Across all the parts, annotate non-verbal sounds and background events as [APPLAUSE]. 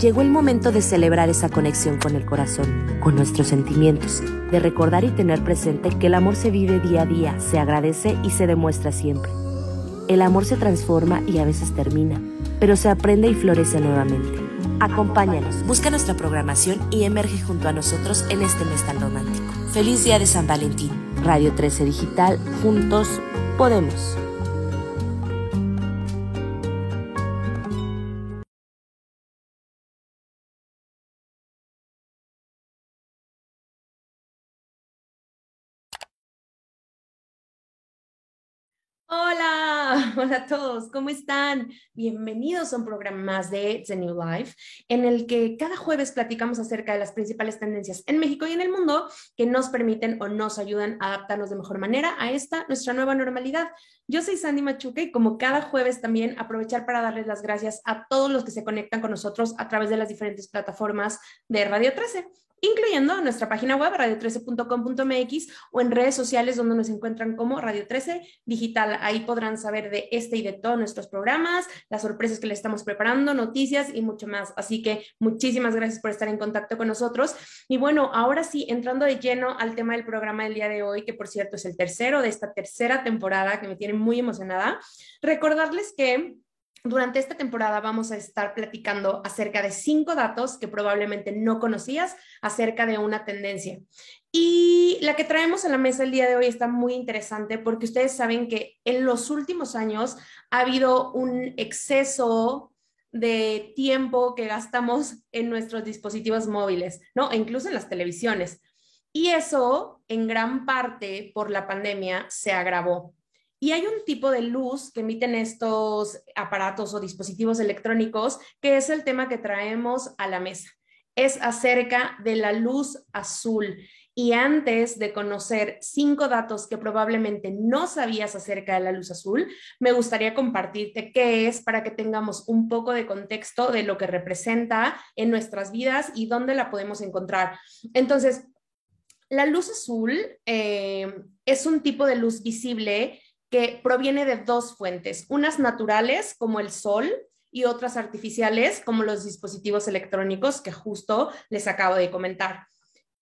Llegó el momento de celebrar esa conexión con el corazón, con nuestros sentimientos, de recordar y tener presente que el amor se vive día a día, se agradece y se demuestra siempre. El amor se transforma y a veces termina, pero se aprende y florece nuevamente. Acompáñanos, busca nuestra programación y emerge junto a nosotros en este mes tan romántico. Feliz día de San Valentín. Radio 13 Digital, juntos podemos. Hola, a todos, ¿cómo están? Bienvenidos a un programa más de The New Life, en el que cada jueves platicamos acerca de las principales tendencias en México y en el mundo que nos permiten o nos ayudan a adaptarnos de mejor manera a esta, nuestra nueva normalidad. Yo soy Sandy Machuca y como cada jueves también aprovechar para darles las gracias a todos los que se conectan con nosotros a través de las diferentes plataformas de Radio 13 incluyendo nuestra página web radio13.com.mx o en redes sociales donde nos encuentran como Radio 13 Digital. Ahí podrán saber de este y de todos nuestros programas, las sorpresas que les estamos preparando, noticias y mucho más. Así que muchísimas gracias por estar en contacto con nosotros. Y bueno, ahora sí, entrando de lleno al tema del programa del día de hoy, que por cierto es el tercero de esta tercera temporada que me tiene muy emocionada, recordarles que durante esta temporada vamos a estar platicando acerca de cinco datos que probablemente no conocías acerca de una tendencia. Y la que traemos a la mesa el día de hoy está muy interesante porque ustedes saben que en los últimos años ha habido un exceso de tiempo que gastamos en nuestros dispositivos móviles, ¿no? E incluso en las televisiones. Y eso, en gran parte por la pandemia, se agravó. Y hay un tipo de luz que emiten estos aparatos o dispositivos electrónicos, que es el tema que traemos a la mesa. Es acerca de la luz azul. Y antes de conocer cinco datos que probablemente no sabías acerca de la luz azul, me gustaría compartirte qué es para que tengamos un poco de contexto de lo que representa en nuestras vidas y dónde la podemos encontrar. Entonces, la luz azul eh, es un tipo de luz visible que proviene de dos fuentes, unas naturales como el sol y otras artificiales como los dispositivos electrónicos que justo les acabo de comentar.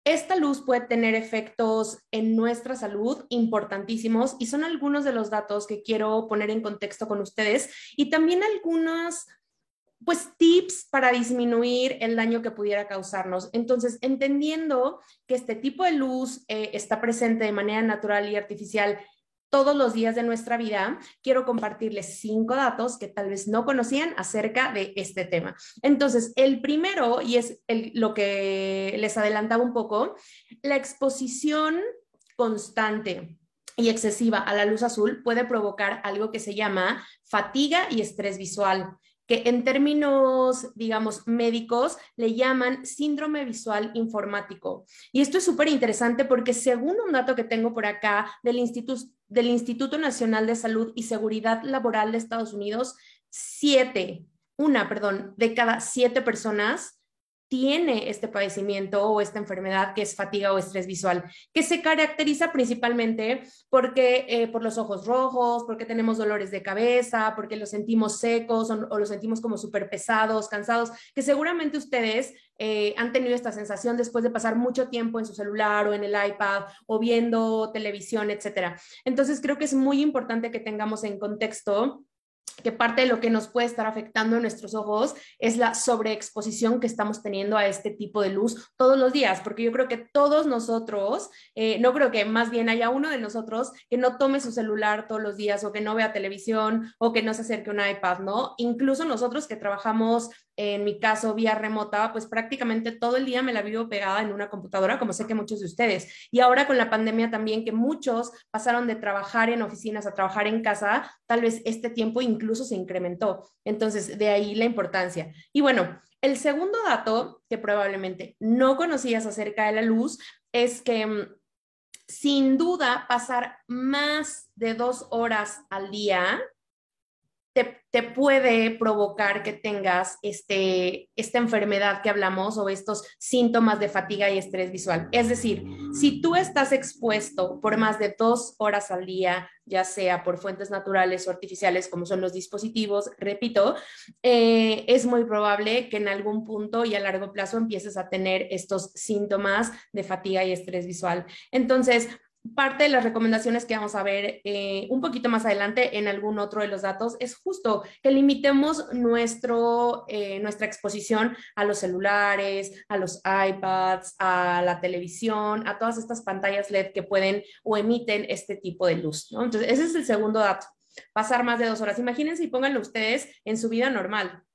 Esta luz puede tener efectos en nuestra salud importantísimos y son algunos de los datos que quiero poner en contexto con ustedes y también algunos pues tips para disminuir el daño que pudiera causarnos. Entonces, entendiendo que este tipo de luz eh, está presente de manera natural y artificial todos los días de nuestra vida, quiero compartirles cinco datos que tal vez no conocían acerca de este tema. Entonces, el primero, y es lo que les adelantaba un poco, la exposición constante y excesiva a la luz azul puede provocar algo que se llama fatiga y estrés visual que en términos, digamos, médicos le llaman síndrome visual informático. Y esto es súper interesante porque según un dato que tengo por acá del Instituto, del Instituto Nacional de Salud y Seguridad Laboral de Estados Unidos, siete, una, perdón, de cada siete personas tiene este padecimiento o esta enfermedad que es fatiga o estrés visual, que se caracteriza principalmente porque eh, por los ojos rojos, porque tenemos dolores de cabeza, porque los sentimos secos o, los sentimos como súper pesados, cansados, que seguramente ustedes eh, han tenido esta sensación después de pasar mucho tiempo en su celular o en el iPad o viendo televisión, etcétera. Entonces creo que es muy importante que tengamos en contexto que parte de lo que nos puede estar afectando en nuestros ojos es la sobreexposición que estamos teniendo a este tipo de luz todos los días, porque yo creo que todos nosotros, eh, no creo que más bien haya uno de nosotros que no tome su celular todos los días o que no vea televisión o que no se acerque a un iPad, ¿no? Incluso nosotros que trabajamos en mi caso vía remota, pues prácticamente todo el día me la vivo pegada en una computadora, como sé que muchos de ustedes. Y ahora con la pandemia también, que muchos pasaron de trabajar en oficinas a trabajar en casa, tal vez este tiempo incluso se incrementó. Entonces, de ahí la importancia. Y bueno, el segundo dato que probablemente no conocías acerca de la luz es que mm, sin duda pasar más de dos horas al día te, puede provocar que tengas este, esta enfermedad que hablamos o estos síntomas de fatiga y estrés visual. Es decir, si tú estás expuesto por más de dos horas al día, ya sea por fuentes naturales o artificiales como son los dispositivos, repito, eh, es muy probable que en algún punto y a largo plazo empieces a tener estos síntomas de fatiga y estrés visual. Entonces, parte de las recomendaciones que vamos a ver eh, un poquito más adelante en algún otro de los datos es justo que limitemos nuestro, eh, nuestra exposición a los celulares, a los iPads, a la televisión, a todas estas pantallas LED que pueden o emiten este tipo de luz. Entonces, ese es el segundo dato, pasar más de dos horas. Imagínense y pónganlo ustedes en su vida normal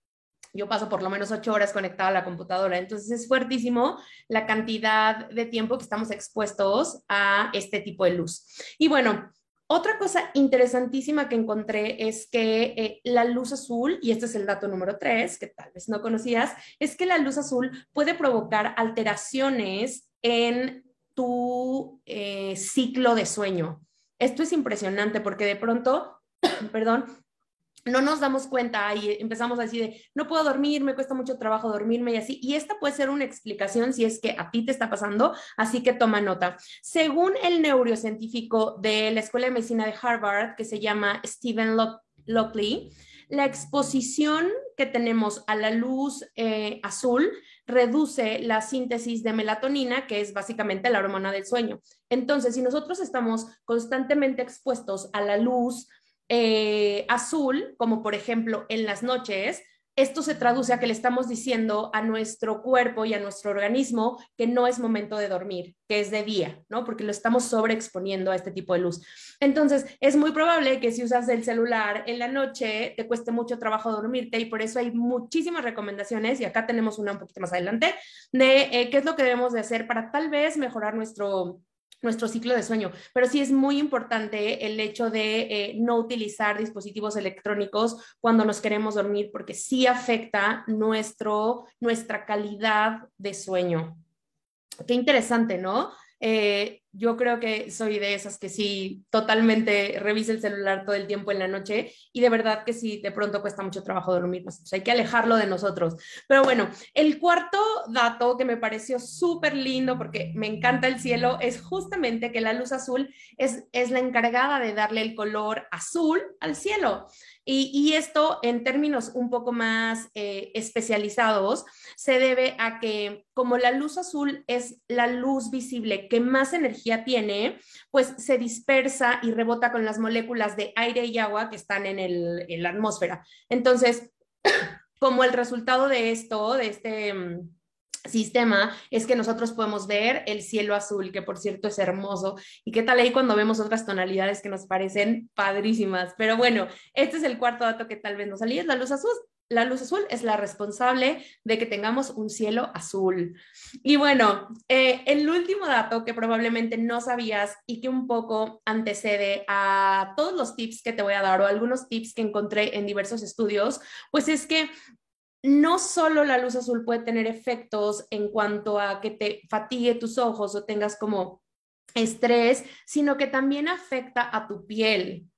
yo paso por lo menos ocho horas conectada a la computadora. Entonces es fuertísimo la cantidad de tiempo que estamos expuestos a este tipo de luz. Y bueno, otra cosa interesantísima que encontré es que eh, la luz azul, y este es el dato número tres, que tal vez no conocías, es que la luz azul puede provocar alteraciones en tu eh, ciclo de sueño. Esto es impresionante porque de pronto, [CLEARS THROAT] perdón, no nos damos cuenta y empezamos a decir, no puedo dormir, me cuesta mucho trabajo dormirme y así. Y esta puede ser una explicación si es que a ti te está pasando, así que toma nota. Según el neurocientífico de la Escuela de Medicina de Harvard, que se llama Stephen Lockley, la exposición que tenemos a la luz eh, azul reduce la síntesis de melatonina, que es básicamente la hormona del sueño. Entonces, si nosotros estamos constantemente expuestos a la luz, eh, azul, como por ejemplo en las noches, esto se traduce a que le estamos diciendo a nuestro cuerpo y a nuestro organismo que no es momento de dormir, que es de día, ¿no? Porque lo estamos sobreexponiendo a este tipo de luz. Entonces, es muy probable que si usas el celular en la noche te cueste mucho trabajo dormirte y por eso hay muchísimas recomendaciones, y acá tenemos una un poquito más adelante, de eh, qué es lo que debemos de hacer para tal vez mejorar nuestro nuestro ciclo de sueño. Pero sí es muy importante el hecho de eh, no utilizar dispositivos electrónicos cuando nos queremos dormir, porque sí afecta nuestro, nuestra calidad de sueño. Qué interesante, ¿no? Eh, yo creo que soy de esas que sí, totalmente revisa el celular todo el tiempo en la noche y de verdad que sí, de pronto cuesta mucho trabajo dormir, pues, hay que alejarlo de nosotros. Pero bueno, el cuarto dato que me pareció súper lindo porque me encanta el cielo es justamente que la luz azul es, es la encargada de darle el color azul al cielo. Y, esto, en términos un poco más eh, especializados, se debe a que como la luz azul es la luz visible que más energía tiene, pues se dispersa y rebota con las moléculas de aire y agua que están en, en la atmósfera. Entonces, [COUGHS] como el resultado de esto, de este mm, sistema es que nosotros podemos ver el cielo azul, que por cierto es hermoso. ¿Y qué tal ahí cuando vemos otras tonalidades que nos parecen padrísimas? Pero bueno, este es el cuarto dato que tal vez nos salía, la luz azul. La luz azul es la responsable de que tengamos un cielo azul. Y bueno, eh, el último dato que probablemente no sabías y que un poco antecede a todos los tips que te voy a dar o algunos tips que encontré en diversos estudios, pues es que no solo la luz azul puede tener efectos en cuanto a que te fatigue tus ojos o tengas como estrés, sino que también afecta a tu piel.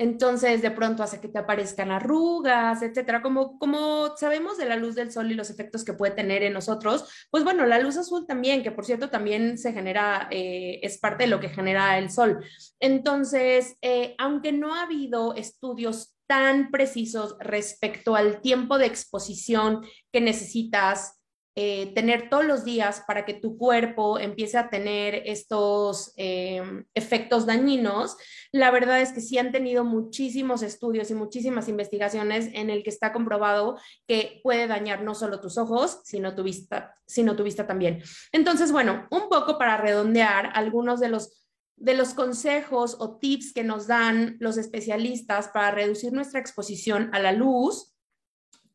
Entonces, de pronto hace que te aparezcan arrugas, etcétera. Como, como sabemos de la luz del sol y los efectos que puede tener en nosotros, pues bueno, la luz azul también, que por cierto también se genera, eh, es parte de lo que genera el sol. Entonces, eh, aunque no ha habido estudios tan precisos respecto al tiempo de exposición que necesitas eh, tener todos los días para que tu cuerpo empiece a tener estos em, efectos dañinos, la verdad es que sí han tenido muchísimos estudios y muchísimas investigaciones en el que está comprobado que puede dañar no solo tus ojos, sino tu vista, sino tu vista también. Entonces, bueno, un poco para redondear algunos de los de los consejos o tips que nos dan los especialistas para reducir nuestra exposición a la luz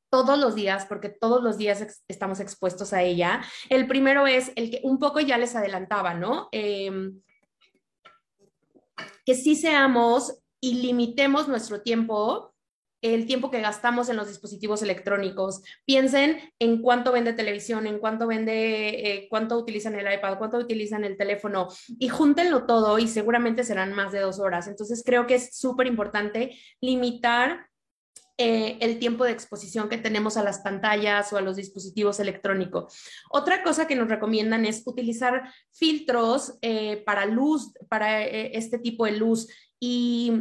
todos los días, porque todos los días estamos expuestos a ella. El primero es el que un poco ya les adelantaba, ¿no? Em, que sí seamos y limitemos nuestro tiempo el tiempo que gastamos en los dispositivos electrónicos. Piensen en cuánto vende televisión, en cuánto vende, eh, cuánto utilizan el iPad, cuánto utilizan el teléfono y júntenlo todo y seguramente serán más de dos horas. Entonces creo que es súper importante limitar eh, el tiempo de exposición que tenemos a las pantallas o a los dispositivos electrónicos. Otra cosa que nos recomiendan es utilizar filtros eh, para luz, para eh, este tipo de luz. Y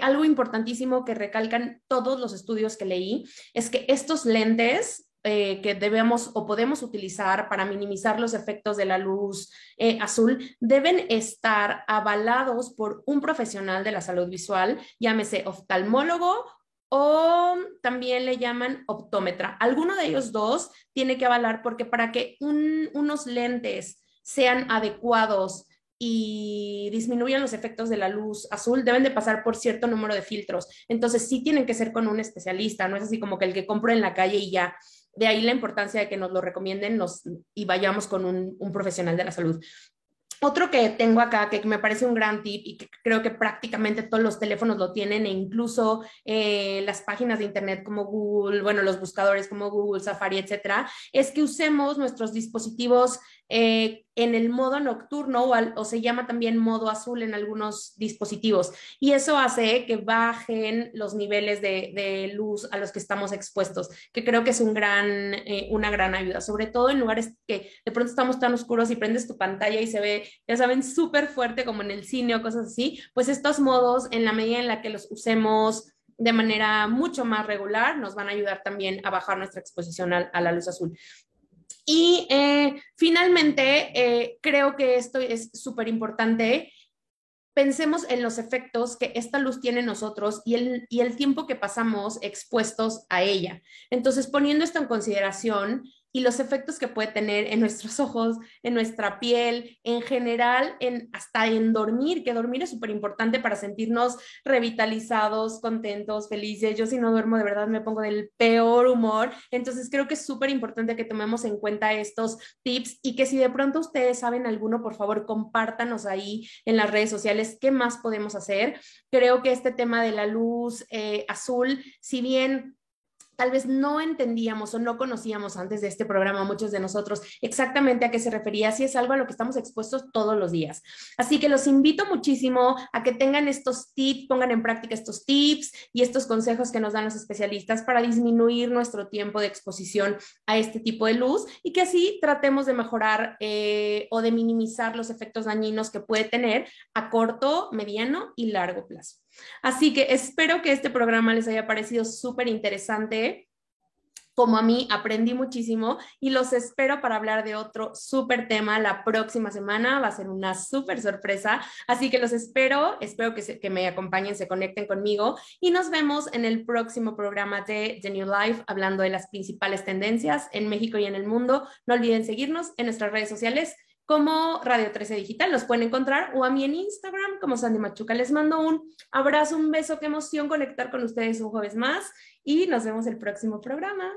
algo importantísimo que recalcan todos los estudios que leí es que estos lentes que debemos o podemos utilizar para minimizar los efectos de la luz azul deben estar avalados por un profesional de la salud visual, llámese oftalmólogo o también le llaman optómetra. Alguno de ellos dos tiene que avalar porque para que unos lentes sean adecuados y disminuyan los efectos de la luz azul, deben de pasar por cierto número de filtros. Entonces sí tienen que ser con un especialista, no es así como que el que compro en la calle y ya. De ahí la importancia de que nos lo recomienden y vayamos con un profesional de la salud. Otro que tengo acá, que me parece un gran tip y que creo que prácticamente todos los teléfonos lo tienen e incluso eh, las páginas de internet como Google, bueno, los buscadores como Google, Safari, etcétera, es que usemos nuestros dispositivos eh, en el modo nocturno o, se llama también modo azul en algunos dispositivos. Y eso hace que bajen los niveles de, luz a los que estamos expuestos, que creo que es un gran, eh, una gran ayuda, sobre todo en lugares que de pronto estamos tan oscuros y prendes tu pantalla y se ve, ya saben, súper fuerte como en el cine o cosas así, pues estos modos, en la medida en la que los usemos de manera mucho más regular, nos van a ayudar también a bajar nuestra exposición a la luz azul. Y eh, finalmente, eh, creo que esto es súper importante. Pensemos en los efectos que esta luz tiene en nosotros y el, y el tiempo que pasamos expuestos a ella. Entonces, poniendo esto en consideración, y los efectos que puede tener en nuestros [LAUGHS] ojos, en nuestra piel, en general, en, hasta en dormir, que dormir es súper importante para sentirnos revitalizados, contentos, felices. Yo si no duermo de verdad me pongo del peor humor. Entonces creo que es súper importante que tomemos en cuenta estos tips y que si de pronto ustedes saben alguno, por favor, compártanos ahí en las redes sociales qué más podemos hacer. Creo que este tema de la luz eh, azul, si bien tal vez no entendíamos o no conocíamos antes de este programa, muchos de nosotros, exactamente a qué se refería, si es algo a lo que estamos expuestos todos los días. Así que los invito muchísimo a que tengan estos tips, pongan en práctica estos tips y estos consejos que nos dan los especialistas para disminuir nuestro tiempo de exposición a este tipo de luz y que así tratemos de mejorar eh, o de minimizar los efectos dañinos que puede tener a corto, mediano y largo plazo. Así que espero que este programa les haya parecido súper interesante. Como a mí, aprendí muchísimo y los espero para hablar de otro súper tema la próxima semana. Va a ser una súper sorpresa. Así que los espero. Espero que, que me acompañen, se conecten conmigo y nos vemos en el próximo programa de The New Life hablando de las principales tendencias en México y en el mundo. No olviden seguirnos en nuestras redes sociales como Radio 13 Digital. Los pueden encontrar o a mí en Instagram como Sandy Machuca. Les mando un abrazo, un beso, qué emoción conectar con ustedes un jueves más y nos vemos el próximo programa.